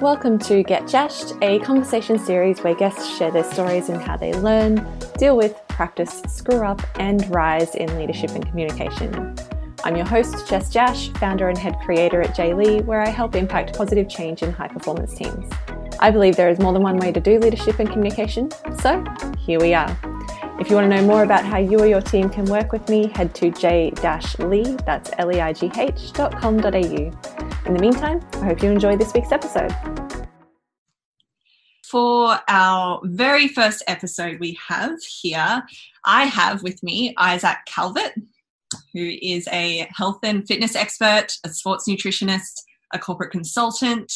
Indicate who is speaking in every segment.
Speaker 1: Welcome to Get Jashed, a conversation series where guests share their stories and how they learn, deal with, practice, screw up, and rise in leadership and communication. I'm your host, Jess Jash, founder and head creator at JLeigh, where I help impact positive change in high performance teams. I believe there is more than one way to do leadership and communication, so here we are. If you want to know more about how you or your team can work with me, head to j-leigh, that's L-E-I-G-H, dot com dot au. In the meantime, I hope you enjoy this week's episode.
Speaker 2: For our very first episode we have here, I have with me Isaac Calvert, who is a health and fitness expert, a sports nutritionist, a corporate consultant,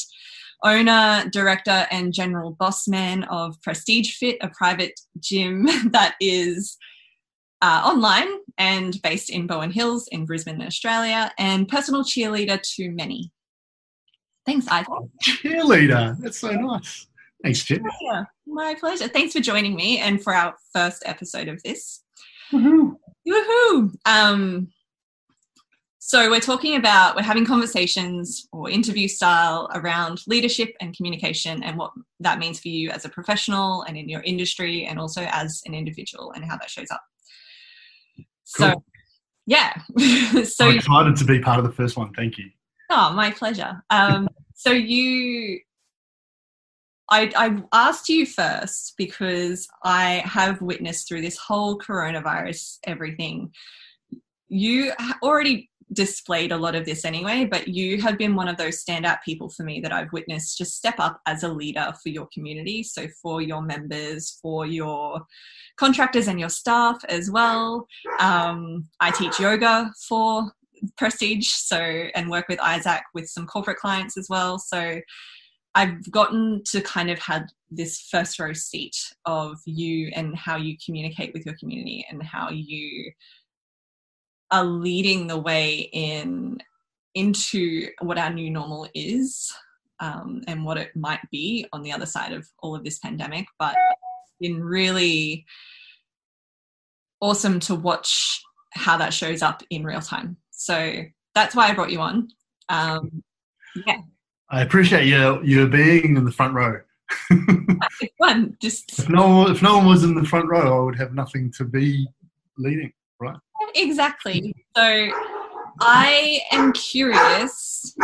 Speaker 2: owner, director, and general boss man of Prestige Fit, a private gym that is uh, online and based in Bowen Hills in Brisbane, Australia, and personal cheerleader to many. Thanks, Isaac. Oh,
Speaker 3: cheerleader. That's so nice. Thanks, Jim.
Speaker 2: Yeah, my pleasure. Thanks for joining me and for our first episode of this.
Speaker 3: Woohoo!
Speaker 2: Woohoo! Um, so we're talking about we're having conversations or interview style around leadership and communication and what that means for you as a professional and in your industry and also as an individual and how that shows up. Cool. So yeah. so
Speaker 3: I'm excited to be part of the first one. Thank you.
Speaker 2: Oh, my pleasure. Um, so you, I, I asked you first because I have witnessed through this whole coronavirus everything. You already displayed a lot of this anyway, but you have been one of those standout people for me that I've witnessed just step up as a leader for your community. So, for your members, for your contractors and your staff as well. Um, I teach yoga for Prestige, so and work with Isaac with some corporate clients as well. So I've gotten to kind of had this first row seat of you and how you communicate with your community and how you are leading the way in into what our new normal is um, and what it might be on the other side of all of this pandemic. But been really awesome to watch how that shows up in real time. So that's why I brought you on. Um, yeah.
Speaker 3: I appreciate you you being in the front row.
Speaker 2: fun. Just
Speaker 3: if no one, if no one was in the front row, I would have nothing to be leading, right?
Speaker 2: Exactly. So I am curious.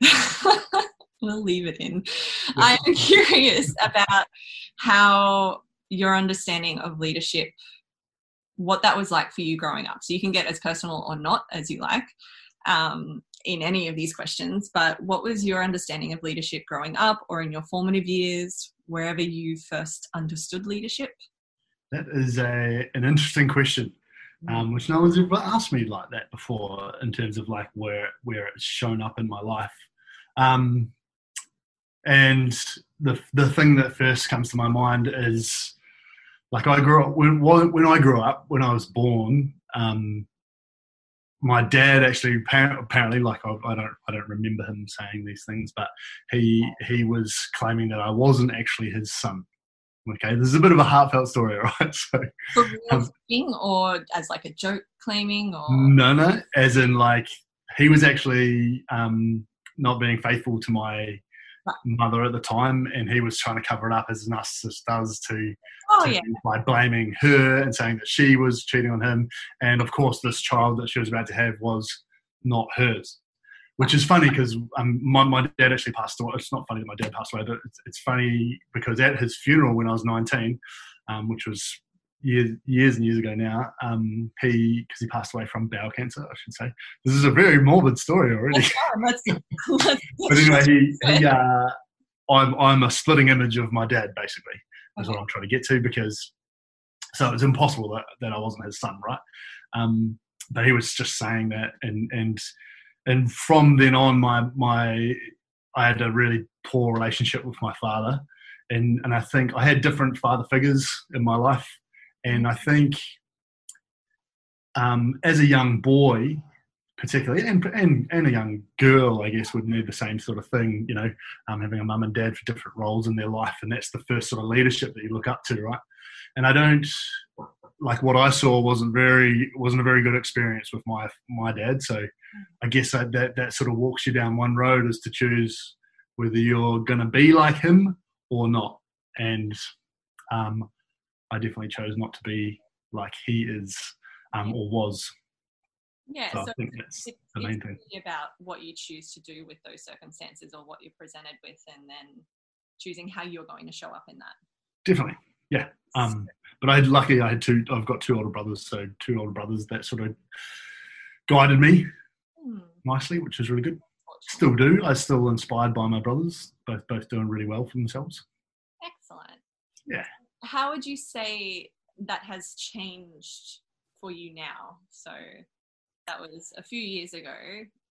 Speaker 2: we'll leave it in. I am curious about how your understanding of leadership what that was like for you growing up. So you can get as personal or not as you like um, in any of these questions. But what was your understanding of leadership growing up or in your formative years, wherever you first understood leadership?
Speaker 3: That is a, an interesting question. Um, which no one's ever asked me like that before in terms of like where where it's shown up in my life. Um, and the the thing that first comes to my mind is like I grew up when when I grew up when I was born. Um, my dad actually apparently like I, I, don't I don't remember him saying these things, but he he was claiming that I wasn't actually his son. Okay, this is a bit of a heartfelt story, right? So,
Speaker 2: For real um, thing, or as like a joke claiming, or
Speaker 3: no, no, as in like he was actually um, not being faithful to my mother at the time, and he was trying to cover it up as a narcissist does to,
Speaker 2: oh, to, yeah.
Speaker 3: by blaming her and saying that she was cheating on him. And of course, this child that she was about to have was not hers, which is funny because um, my, my dad actually passed away. It's not funny that my dad passed away, but it's, it's funny because at his funeral when I was 19, um, which was years, years and years ago now. Um, he because he passed away from bowel cancer, I should say. This is a very morbid story already. but anyway, he, he uh, I'm I'm a splitting image of my dad basically. That's okay. what I'm trying to get to because so it was impossible that, that I wasn't his son, right? Um, but he was just saying that, and and and from then on, my my I had a really poor relationship with my father, and and I think I had different father figures in my life and I think um, as a young boy, particularly, and, and, and a young girl, I guess, would need the same sort of thing, you know, um, having a mum and dad for different roles in their life. And that's the first sort of leadership that you look up to, right? And I don't, like what I saw wasn't very, wasn't a very good experience with my, my dad. So I guess that, that, that sort of walks you down one road is to choose whether you're going to be like him or not. And um, I definitely chose not to be like he is um, or was.
Speaker 2: Yeah,
Speaker 3: So I
Speaker 2: so
Speaker 3: think that's
Speaker 2: it's,
Speaker 3: the main thing.
Speaker 2: really about what you choose to do with those circumstances or what you're presented with, and then choosing how you're going to show up in that.
Speaker 3: Definitely, yeah. Um, but I had lucky I had two. I've got two older brothers, so two older brothers that sort of guided me
Speaker 2: Hmm,
Speaker 3: nicely, which is really good. Still do. I still inspired by my brothers, both both doing really well for themselves.
Speaker 2: Excellent.
Speaker 3: Yeah.
Speaker 2: How would you say that has changed for you now? So that was a few years ago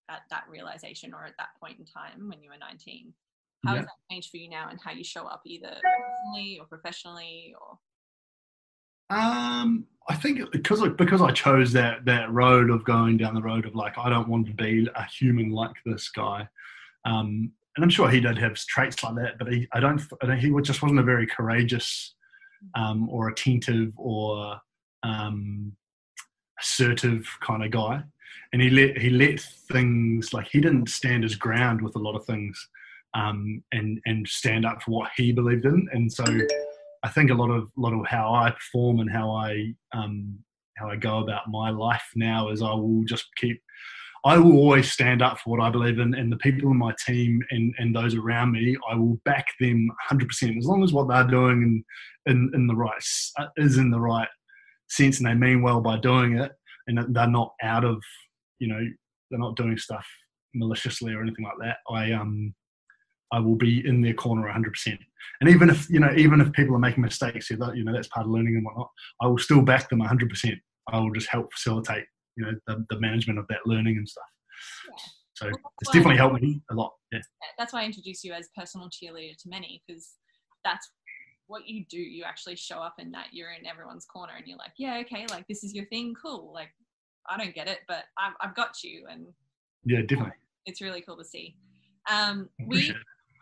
Speaker 2: at that realization or at that point in time when you were 19. How
Speaker 3: Yeah.
Speaker 2: has that changed for you now and how you show up either personally or professionally or
Speaker 3: Um, I think because I, because I chose that that road of going down the road of like I don't want to be a human like this guy, um, and I'm sure he did have traits like that, but he I don't, I don't he just wasn't a very courageous um, or attentive or um, assertive kind of guy, and he let he let things like he didn't stand his ground with a lot of things, um, and and stand up for what he believed in, and so. I think a lot of lot of how I perform and how I um, how I go about my life now is I will just keep I will always stand up for what I believe in, and the people in my team and, and those around me, I will back them 100% as long as what they're doing in, in, in the right uh, is in the right sense, and they mean well by doing it, and they're not out of you know they're not doing stuff maliciously or anything like that. I um I will be in their corner 100%. And even if you know, even if people are making mistakes, you know, you know that's part of learning and whatnot. I will still back them 100%. I will just help facilitate, you know, the, the management of that learning and stuff.
Speaker 2: Yeah.
Speaker 3: So
Speaker 2: Well,
Speaker 3: it's definitely helped me a lot. Yeah,
Speaker 2: that's why I introduce you as personal cheerleader to many because that's what you do. You actually show up in that you're in everyone's corner and you're like, yeah, okay, like this is your thing, cool. Like I don't get it, but I've, I've got you, and
Speaker 3: yeah, definitely.
Speaker 2: it's really cool to see. Um, we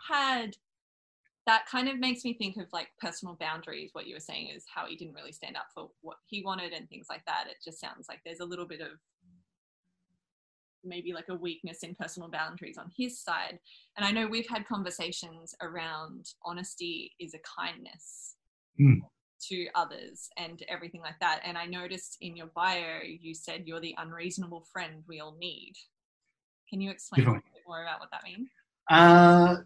Speaker 2: had that kind of makes me think of like personal boundaries. What you were saying is how he didn't really stand up for what he wanted and things like that. It just sounds like there's a little bit of maybe like a weakness in personal boundaries on his side. And I know we've had conversations around honesty is a kindness
Speaker 3: Mm.
Speaker 2: to others and everything like that. And I noticed in your bio you said you're the unreasonable friend we all need. Can you explain a bit more about what that means?
Speaker 3: Uh,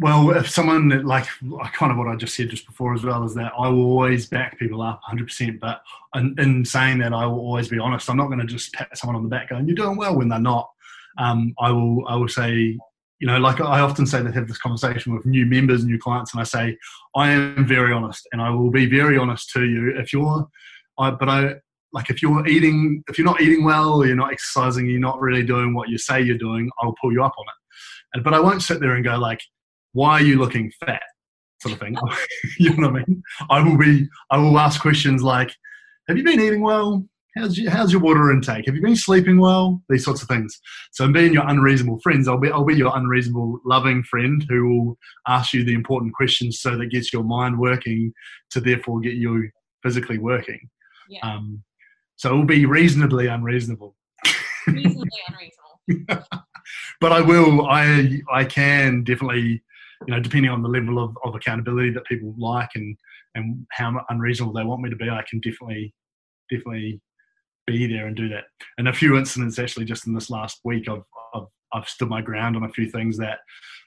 Speaker 3: well, if someone like kind of what I just said just before as well is that I will always back people up 100%. But in, in saying that, I will always be honest. I'm not going to just pat someone on the back going, "You're doing well," when they're not. Um, I will. I will say, you know, like I often say that have this conversation with new members, new clients, and I say, I am very honest, and I will be very honest to you. If you're, I, but I like if you're eating, if you're not eating well, you're not exercising, you're not really doing what you say you're doing, I'll pull you up on it. And, but I won't sit there and go like, why are you looking fat? Sort of thing. you know what I mean? I will be. I will ask questions like, have you been eating well? How's your, how's your water intake? Have you been sleeping well? These sorts of things. So, in being your unreasonable friends, I'll be I'll be your unreasonable, loving friend who will ask you the important questions so that gets your mind working to therefore get you physically working.
Speaker 2: Yeah,
Speaker 3: Um, so it will be reasonably unreasonable.
Speaker 2: reasonably unreasonable.
Speaker 3: but I will. I I can definitely, you know, depending on the level of, of accountability that people like and and how unreasonable they want me to be, I can definitely definitely be there and do that. And a few incidents actually just in this last week, I've I've, I've stood my ground on a few things that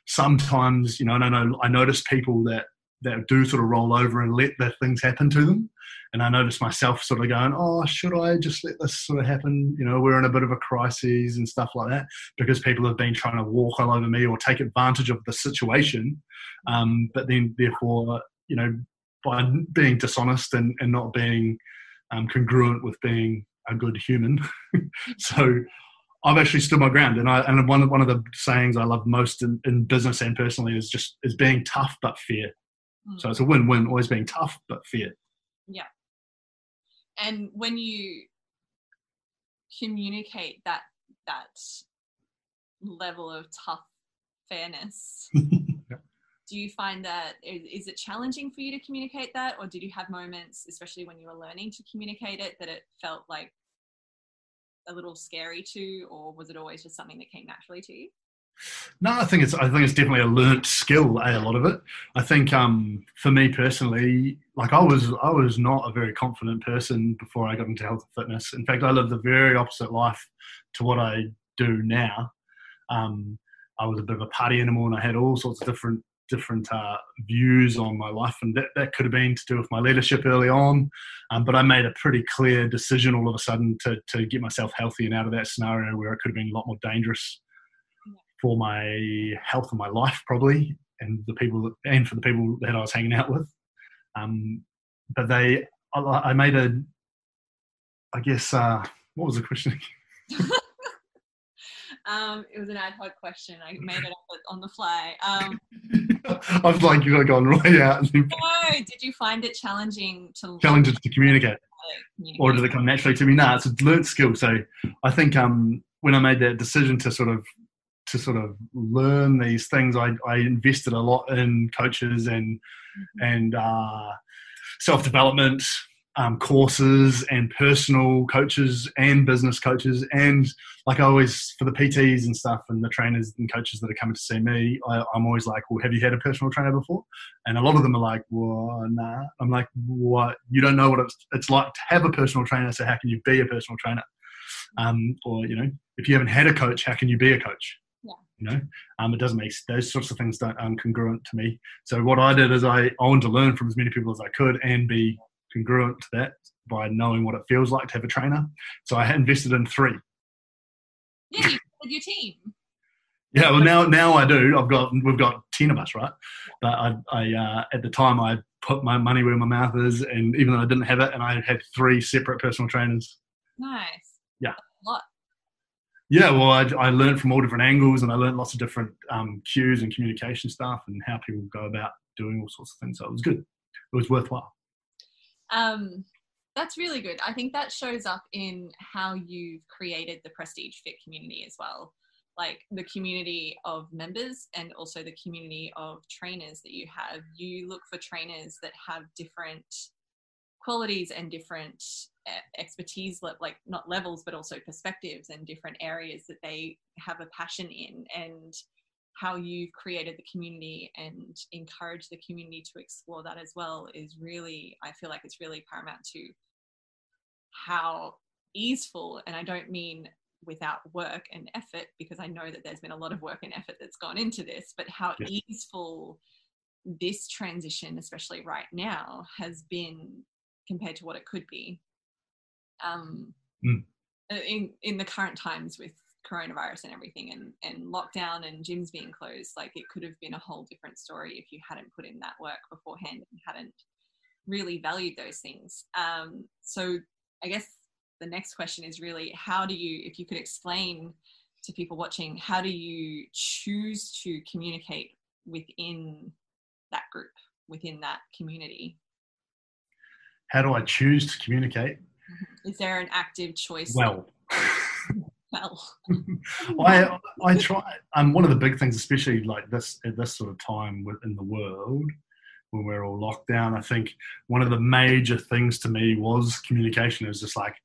Speaker 3: sometimes you know, and I know I notice people that that do sort of roll over and let the things happen to them. And I notice myself sort of going, oh, should I just let this sort of happen? You know, we're in a bit of a crisis and stuff like that because people have been trying to walk all over me or take advantage of the situation. Um, but then, therefore, you know, by being dishonest and, and not being um, congruent with being a good human. so I've actually stood my ground. And I and one, one of the sayings I love most in, in business and personally is just is being tough but fair.
Speaker 2: Mm.
Speaker 3: So it's a win-win, always being tough but fair. Yeah.
Speaker 2: And when you communicate that that level of tough fairness do you find that is, is it challenging for you to communicate that or did you have moments especially when you were learning to communicate it that it felt like a little scary to or was it always just something that came naturally to you
Speaker 3: No, I think it's I think it's definitely a learnt skill. A, a lot of it. I think um, for me personally, like I was I was not a very confident person before I got into health and fitness. In fact, I lived the very opposite life to what I do now. Um, I was a bit of a party animal, and I had all sorts of different different uh, views on my life, and that, that could have been to do with my leadership early on. Um, but I made a pretty clear decision all of a sudden to to get myself healthy and out of that scenario where it could have been a lot more dangerous for my health and my life probably and the people that, and for the people that I was hanging out with. Um, but they, I, I, made a, I guess, uh, what was the question?
Speaker 2: um, it was an ad hoc question. I made it up on the fly. Um,
Speaker 3: I was like, you got gone right out.
Speaker 2: no, did you find it challenging to
Speaker 3: challenging to communicate, communicate, or did it come naturally to me? No, it's a learned skill. So I think um, when I made that decision to sort of to sort of learn these things, I, I invested a lot in coaches and mm-hmm. and uh, self development um, courses and personal coaches and business coaches and like I always for the PTs and stuff and the trainers and coaches that are coming to see me, I, am always like, well, have you had a personal trainer before? And a lot of them are like, well, nah. I'm like, what? You don't know what it's, it's like to have a personal trainer, so how can you be a personal trainer? Um, or you know, if you haven't had a coach, how can you be a coach? You know? Um, it doesn't make those sorts of things don't um, congruent to me. So what i did is I, I wanted to learn from as many people as i could and be congruent to that by knowing what it feels like to have a trainer. So i invested in three.
Speaker 2: Yeah you your team.
Speaker 3: Yeah well now now i do. I've got we've got 10 of us right? But i, I uh, at the time i put my money where my mouth is and even though i didn't have it and i had three separate personal trainers.
Speaker 2: Nice.
Speaker 3: Yeah yeah, well, I, I learned from all different angles, and I learned lots of different um, cues and communication stuff, and how people go about doing all sorts of things. So it was good. It was worthwhile.
Speaker 2: Um, that's really good. I think that shows up in how you've created the Prestige Fit community as well. Like the community of members and also the community of trainers that you have. You look for trainers that have different qualities and different uh, expertise like not levels but also perspectives and different areas that they have a passion in and how you've created the community and encourage the community to explore that as well is really i feel like it's really paramount to how easeful and i don't mean without work and effort because i know that there's been a lot of work and effort that's gone into this but how yeah. easeful this transition especially right now has been compared to what it could be. Um, mm. in in the current times with coronavirus and everything and, and lockdown and gyms being closed like it could have been a whole different story if you hadn't put in that work beforehand and hadn't really valued those things. Um, so i guess the next question is really how do you if you could explain to people watching how do you choose to communicate within that group within that community
Speaker 3: how do I choose to communicate?
Speaker 2: Mm-hmm. Is there an active choice?
Speaker 3: Well,
Speaker 2: well,
Speaker 3: I I try. Um, one of the big things, especially like this at this sort of time in the world when we're all locked down, I think one of the major things to me was communication. It was just like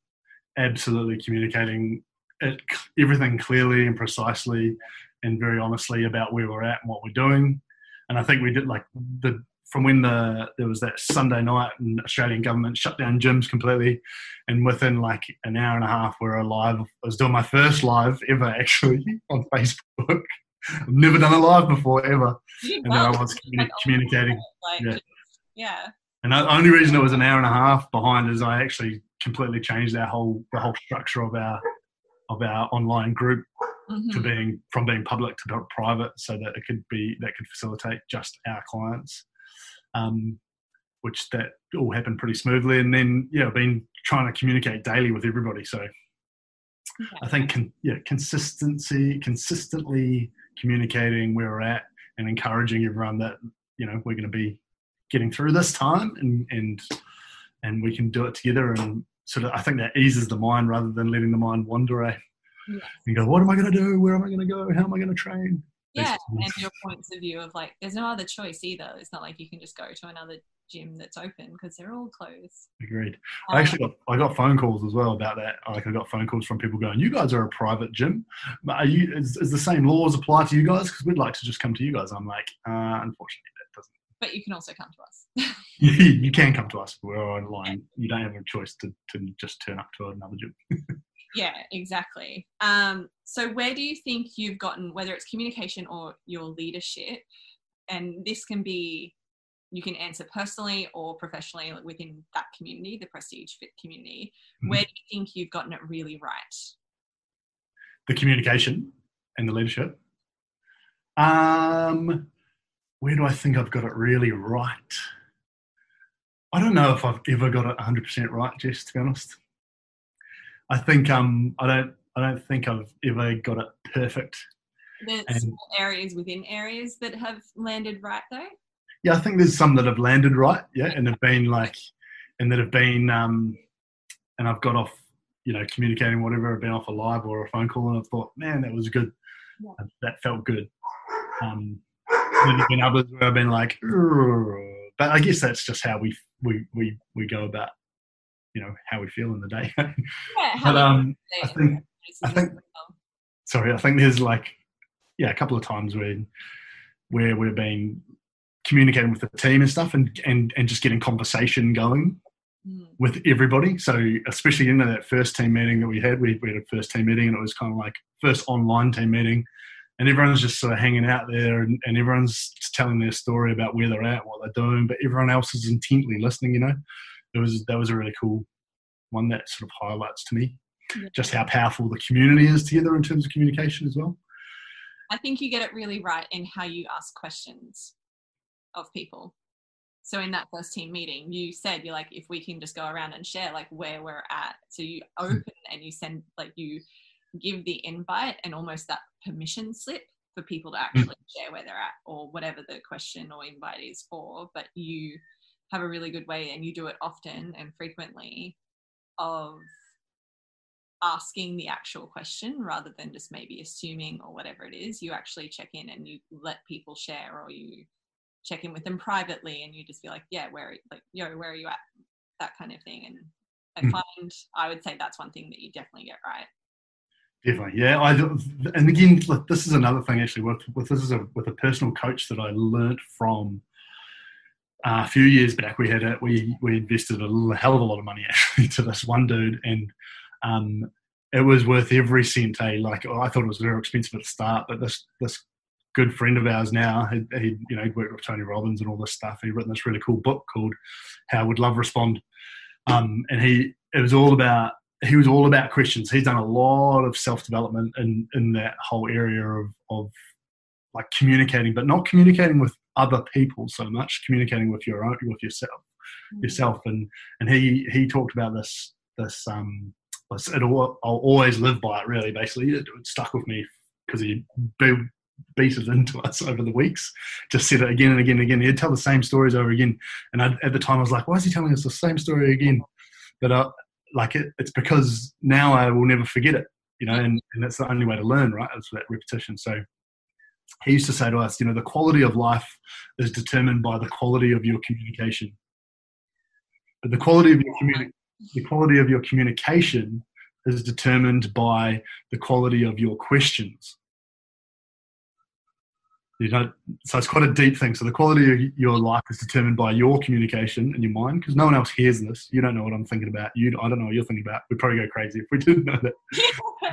Speaker 3: absolutely communicating it, everything clearly and precisely and very honestly about where we're at and what we're doing. And I think we did like the from when the there was that Sunday night and Australian government shut down gyms completely, and within like an hour and a half we are live. I was doing my first live ever actually on Facebook. I've never done a live before ever, and then I was communi- communicating.
Speaker 2: Like, yeah. yeah.
Speaker 3: And the only reason it was an hour and a half behind is I actually completely changed our whole the whole structure of our of our online group mm-hmm. to being from being public to private, so that it could be that could facilitate just our clients um, which that all happened pretty smoothly. And then yeah, I've been trying to communicate daily with everybody. So okay. I think con- yeah, consistency, consistently communicating where we're at and encouraging everyone that you know we're going to be getting through this time and and and we can do it together and sort of I think that eases the mind rather than letting the mind wander. Eh? Yeah. And go, what am I going to do? Where am I going to go? How am I going to train?
Speaker 2: Yeah and your points of view of like there's no other choice either it's not like you can just go to another gym that's open because they're all closed.
Speaker 3: Agreed.
Speaker 2: Um,
Speaker 3: I actually got I got phone calls as well about that. Like I got phone calls from people going, "You guys are a private gym. Are you? Is, is the same laws apply to you guys? Because we'd like to just come to you guys." I'm like, uh, unfortunately, that doesn't.
Speaker 2: but you can also come to us.
Speaker 3: you can come to us. We're online. You don't have a choice to, to just turn up to another gym.
Speaker 2: yeah, exactly. Um, so where do you think you've gotten, whether it's communication or your leadership, and this can be you can answer personally or professionally within that community, the prestige fit community.
Speaker 3: Mhm.
Speaker 2: Where do you think you've gotten it really right?
Speaker 3: the communication and the leadership. Um, where do I think I've got it really right? I don't know if I've ever got it 100% right, Jess. To be honest, I think um, I don't. I don't think I've ever got it perfect.
Speaker 2: There's
Speaker 3: And-
Speaker 2: areas within areas that have landed right though.
Speaker 3: Yeah, I think there's some that have landed right. Yeah, and have been like, and that have been, um, and I've got off, you know, communicating whatever. I've been off a live or a phone call, and I've thought, man, that was good.
Speaker 2: Yeah.
Speaker 3: That felt good. Um, there's been others where I've been like, but I guess that's just how we we we we go about, you know, how we feel in the day.
Speaker 2: Yeah,
Speaker 3: but um, I think I think- sorry, I think there's like, yeah, a couple of times where where we've been communicating with the team and stuff, and and and just getting conversation going
Speaker 2: Mm,
Speaker 3: with everybody. So especially in that first team meeting that we had, we, we had a first team meeting, and it was kind of like first online team meeting, and everyone's just sort of hanging out there, and, and everyone's just telling their story about where they're at, what they're doing, but everyone else is intently listening. You know, it was that was a really cool one that sort of highlights to me
Speaker 2: Yeah.
Speaker 3: just how powerful the community is together in terms of communication as well.
Speaker 2: I think you get it really right in how you ask questions of people. So in that first team meeting, you said you're like, if we can just go around and share like where we're at. So you hmm. open and you send like you give the invite and almost that permission slip for people to hmm. actually share where they're at or whatever the question or invite is for. But you have a really good way and you do it often and frequently of asking the actual question rather than just maybe assuming or whatever it is you actually check in and you let people share or you check in with them privately and you just be like yeah where are you, like yo where are you at that kind of thing and i
Speaker 3: Mm.
Speaker 2: find i would say that's one thing that you definitely get right
Speaker 3: Definitely, yeah. I and again, look, this is another thing actually. With, with this is a with a personal coach that I learnt from uh, a few years back. We had a, we we invested a hell of a lot of money actually to this one dude, and um, it was worth every cent. Eh? Like I thought it was very expensive at the start, but this this good friend of ours now, he, he you know he'd worked with Tony Robbins and all this stuff. He'd written this really cool book called How Would Love Respond, um, and he it was all about he was all about questions. He's done a lot of self development in in that whole area of of like communicating, but not communicating with other people so much, communicating with your own with yourself yourself. And and he he talked about this this um this- it all, I'll always live by it. Really, basically, it, it stuck with me because he beat, beat it into us over the weeks. Just said it again and again and again. He'd tell the same stories over again. And I, at the time, I was like, why is he telling us the same story again? But uh, like it, it's because now I will never forget it, you know, and, and that's the only way to learn, right? Is that repetition. So he used to say to us, you know, the quality of life is determined by the quality of your communication. But the quality of your communi- the quality of your communication is determined by the quality of your questions. You know, so it's quite a deep thing. So the quality of your life is determined by your communication and your mind, because no one else hears this. You don't know what I'm thinking about. You, I don't know what you're thinking about. We'd probably go crazy if we didn't know that.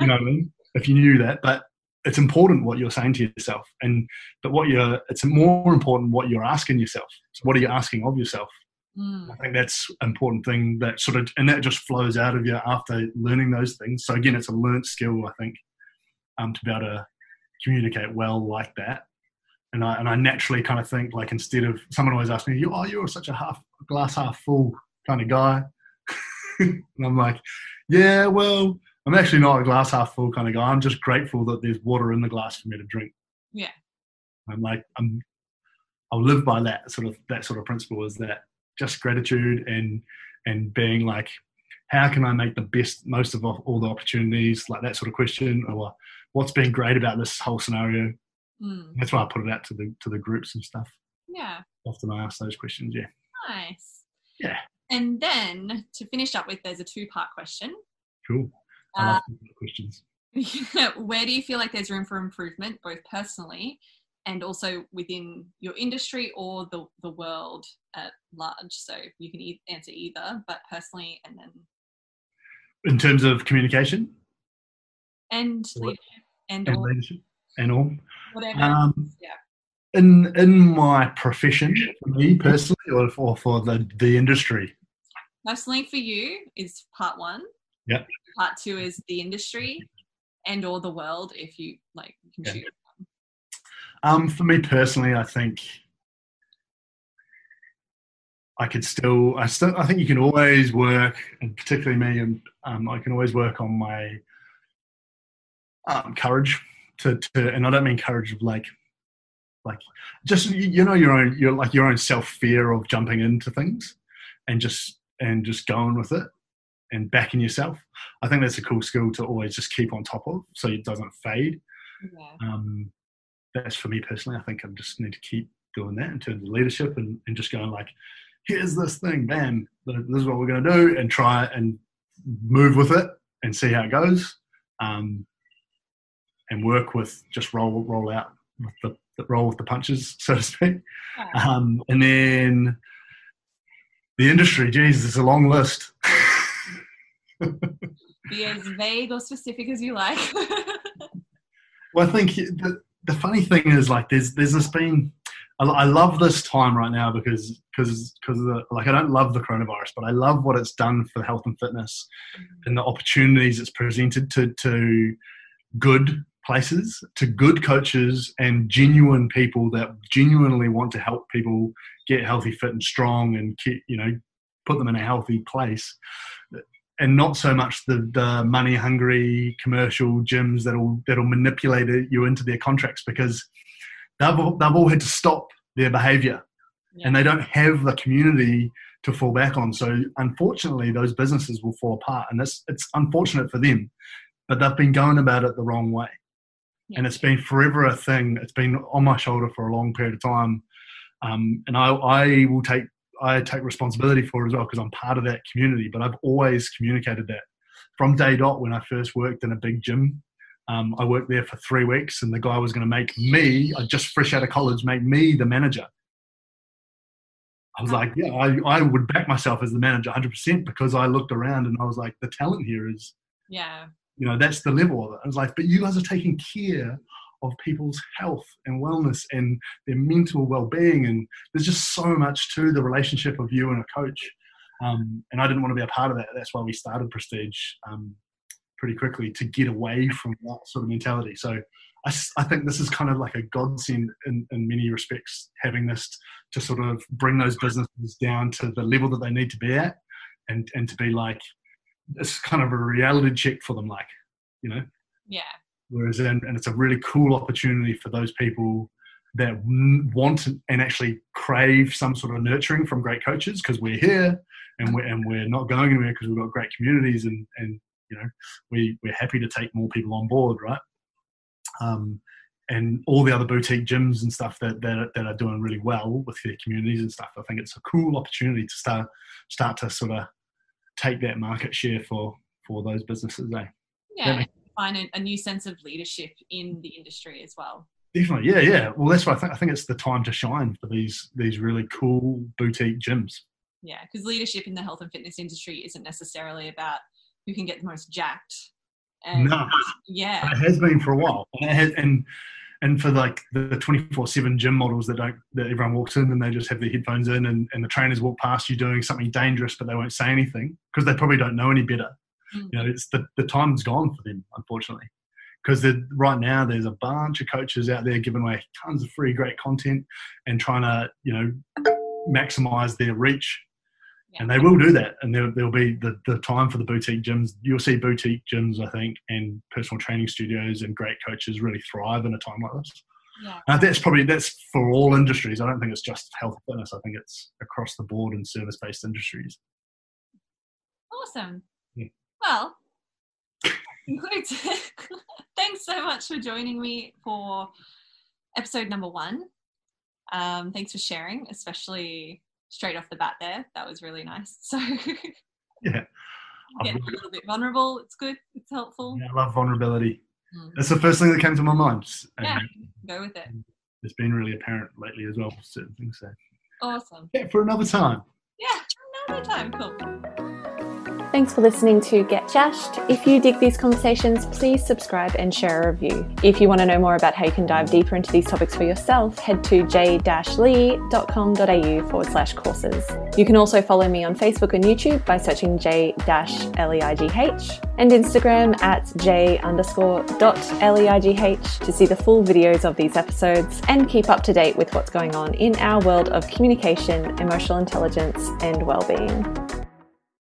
Speaker 3: You know what I mean? If you knew that, but it's important what you're saying to yourself, and but what you're. It's more important what you're asking yourself. So what are you asking of yourself?
Speaker 2: Mm,
Speaker 3: I think that's an important thing that sort of, and that just flows out of you after learning those things. So again, it's a learnt skill, I think, um, to be able to communicate well like that. And I and I naturally kind of think like instead of someone always asks me, you "Oh, you're such a half glass half full kind of guy," and I'm like, "Yeah, well, I'm actually not a glass half full kind of guy. I'm just grateful that there's water in the glass for me to drink."
Speaker 2: Yeah.
Speaker 3: I'm like I'm I'll live by that sort of that sort of principle is that just gratitude and and being like how can I make the best most of all the opportunities like that sort of question or what's been great about this whole scenario
Speaker 2: mm.
Speaker 3: that's why I put it out to the to the groups and stuff
Speaker 2: Yeah.
Speaker 3: often I ask those questions yeah
Speaker 2: Nice.
Speaker 3: Yeah.
Speaker 2: And then to finish up with, there's a two part question.
Speaker 3: Cool.
Speaker 2: Uh,
Speaker 3: questions.
Speaker 2: where do you feel like there's room for improvement, both personally and also within your industry or the, the world at large? So you can e- answer either, but personally and then
Speaker 3: In terms of communication
Speaker 2: and leadership and,
Speaker 3: and
Speaker 2: or
Speaker 3: leadership and all.
Speaker 2: whatever.
Speaker 3: Um,
Speaker 2: yeah.
Speaker 3: in in my profession, for me personally, or for, for the, the industry,
Speaker 2: Personally for you is part one.
Speaker 3: Yep.
Speaker 2: Part two is the industry and or the world if you like you can
Speaker 3: Yeah.
Speaker 2: choose.
Speaker 3: Um, for me personally, I think I could still, I still, I think you can always work, and particularly me, and um, I can always work on my um, courage to, to, and I don't mean courage of like, like just you you know your own, your like your own self fear of jumping into things, and just and just going with it and backing yourself. I think that's a cool skill to always just keep on top of, so it doesn't fade
Speaker 2: Yeah.
Speaker 3: um, that's for me personally. I think I just need to keep doing that in terms of leadership and, and just going like, here's this thing, bam, this is what we're going to do, and try and move with it and see how it goes, um, and work with just roll roll out with the, the roll with the punches, so to speak. Um, and then the industry, geez, it's a long list.
Speaker 2: Be as vague or specific as you like.
Speaker 3: Well, I think the, the funny thing is like there's there's this been I, I love this time right now because because because like I don't love the coronavirus, but I love what it's done for health and fitness mm-hmm. and the opportunities it's presented to to good places, to good coaches and genuine people that genuinely want to help people get healthy, fit, and strong, and keep you know put them in a healthy place and not so much the, the money hungry commercial gyms that'll that'll manipulate you into their contracts because they've all, they've all had to stop their behavior
Speaker 2: Yeah.
Speaker 3: and they don't have the community to fall back on so unfortunately those businesses will fall apart and it's it's unfortunate for them but they've been going about it the wrong way
Speaker 2: Yeah.
Speaker 3: and it's been forever a thing it's been on my shoulder for a long period of time um, and I, I will take I take responsibility for it as well because I'm part of that community. But I've always communicated that from day dot when I first worked in a big gym. Um, I worked there for three weeks, and the guy was going to make me, I just fresh out of college, make me the manager. I was like, yeah, I, I would back myself as the manager 100% because I looked around and I was like, the talent here is,
Speaker 2: yeah.
Speaker 3: you know, that's the level of it. I was like, but you guys are taking care of people's health and wellness and their mental well-being. And there's just so much to the relationship of you and a coach. Um, and i didn't want to be a part of that. That's why we started prestige um, pretty quickly to get away from that sort of mentality. So I think this is kind of like a godsend in, in many respects having this to sort of bring those businesses down to the level that they need to be at and, and to be like it's kind of a reality check for them like you know?
Speaker 2: Yeah.
Speaker 3: Whereas, and, and it's a really cool opportunity for those people that want and actually crave some sort of nurturing from great coaches because we're here and we're, and we're not going anywhere because we've got great communities and, and you know, we, we're happy to take more people on board, right? Um, and all the other boutique gyms and stuff that, that, are- that are doing really well with their communities and stuff. I think it's a cool opportunity to start, start to sort of take that market share for, for those businesses, eh?
Speaker 2: Yeah. Find a, a new sense of leadership in the industry as well.
Speaker 3: Definitely, yeah, yeah. Well, that's why I think. I think it's the time to shine for these these really cool boutique gyms.
Speaker 2: Yeah. Because leadership in the health and fitness industry isn't necessarily about who can get the most jacked. And
Speaker 3: No,
Speaker 2: yeah.
Speaker 3: it has been for a while, and it has, and and for like the twenty four seven gym models that don't that everyone walks in and they just have their headphones in, and, and the trainers walk past you doing something dangerous, but they won't say anything because they probably don't know any better.
Speaker 2: Mm.
Speaker 3: You know, it's the the time's gone for them, unfortunately. Because right now there's a bunch of coaches out there giving away tons of free great content and trying to you know maximize their reach
Speaker 2: Yeah.
Speaker 3: and they will do that and there, there'll be the, the time for the boutique gyms you'll see boutique gyms i think and personal training studios and great coaches really thrive in a time like this
Speaker 2: yeah.
Speaker 3: and that's probably that's for all industries i don't think it's just health and fitness i think it's across the board in service-based industries
Speaker 2: Awesome. Well, concludes. thanks so much for joining me for episode number one. Um, thanks for sharing, especially
Speaker 4: straight off the bat there. That was really nice. So
Speaker 3: Yeah. I've
Speaker 4: getting a little bit vulnerable. It's good. It's helpful.
Speaker 3: yeah, I love vulnerability.
Speaker 4: Mm.
Speaker 3: That's the first thing that came to my mind. And
Speaker 4: Yeah. Go with it.
Speaker 3: it's been really apparent lately as well, certain things. So,
Speaker 4: Awesome.
Speaker 3: yeah, for another time.
Speaker 4: Yeah. Another time. Cool.
Speaker 2: Thanks for listening to Get Jashed. If you dig these conversations, please subscribe and share a review. If you want to know more about how you can dive deeper into these topics for yourself, head to j-leigh.com.au forward slash courses. You can also follow me on Facebook and YouTube by searching j-leigh and Instagram at j underscore dot to see the full videos of these episodes and keep up to date with what's going on in our world of communication, emotional intelligence, and well-being.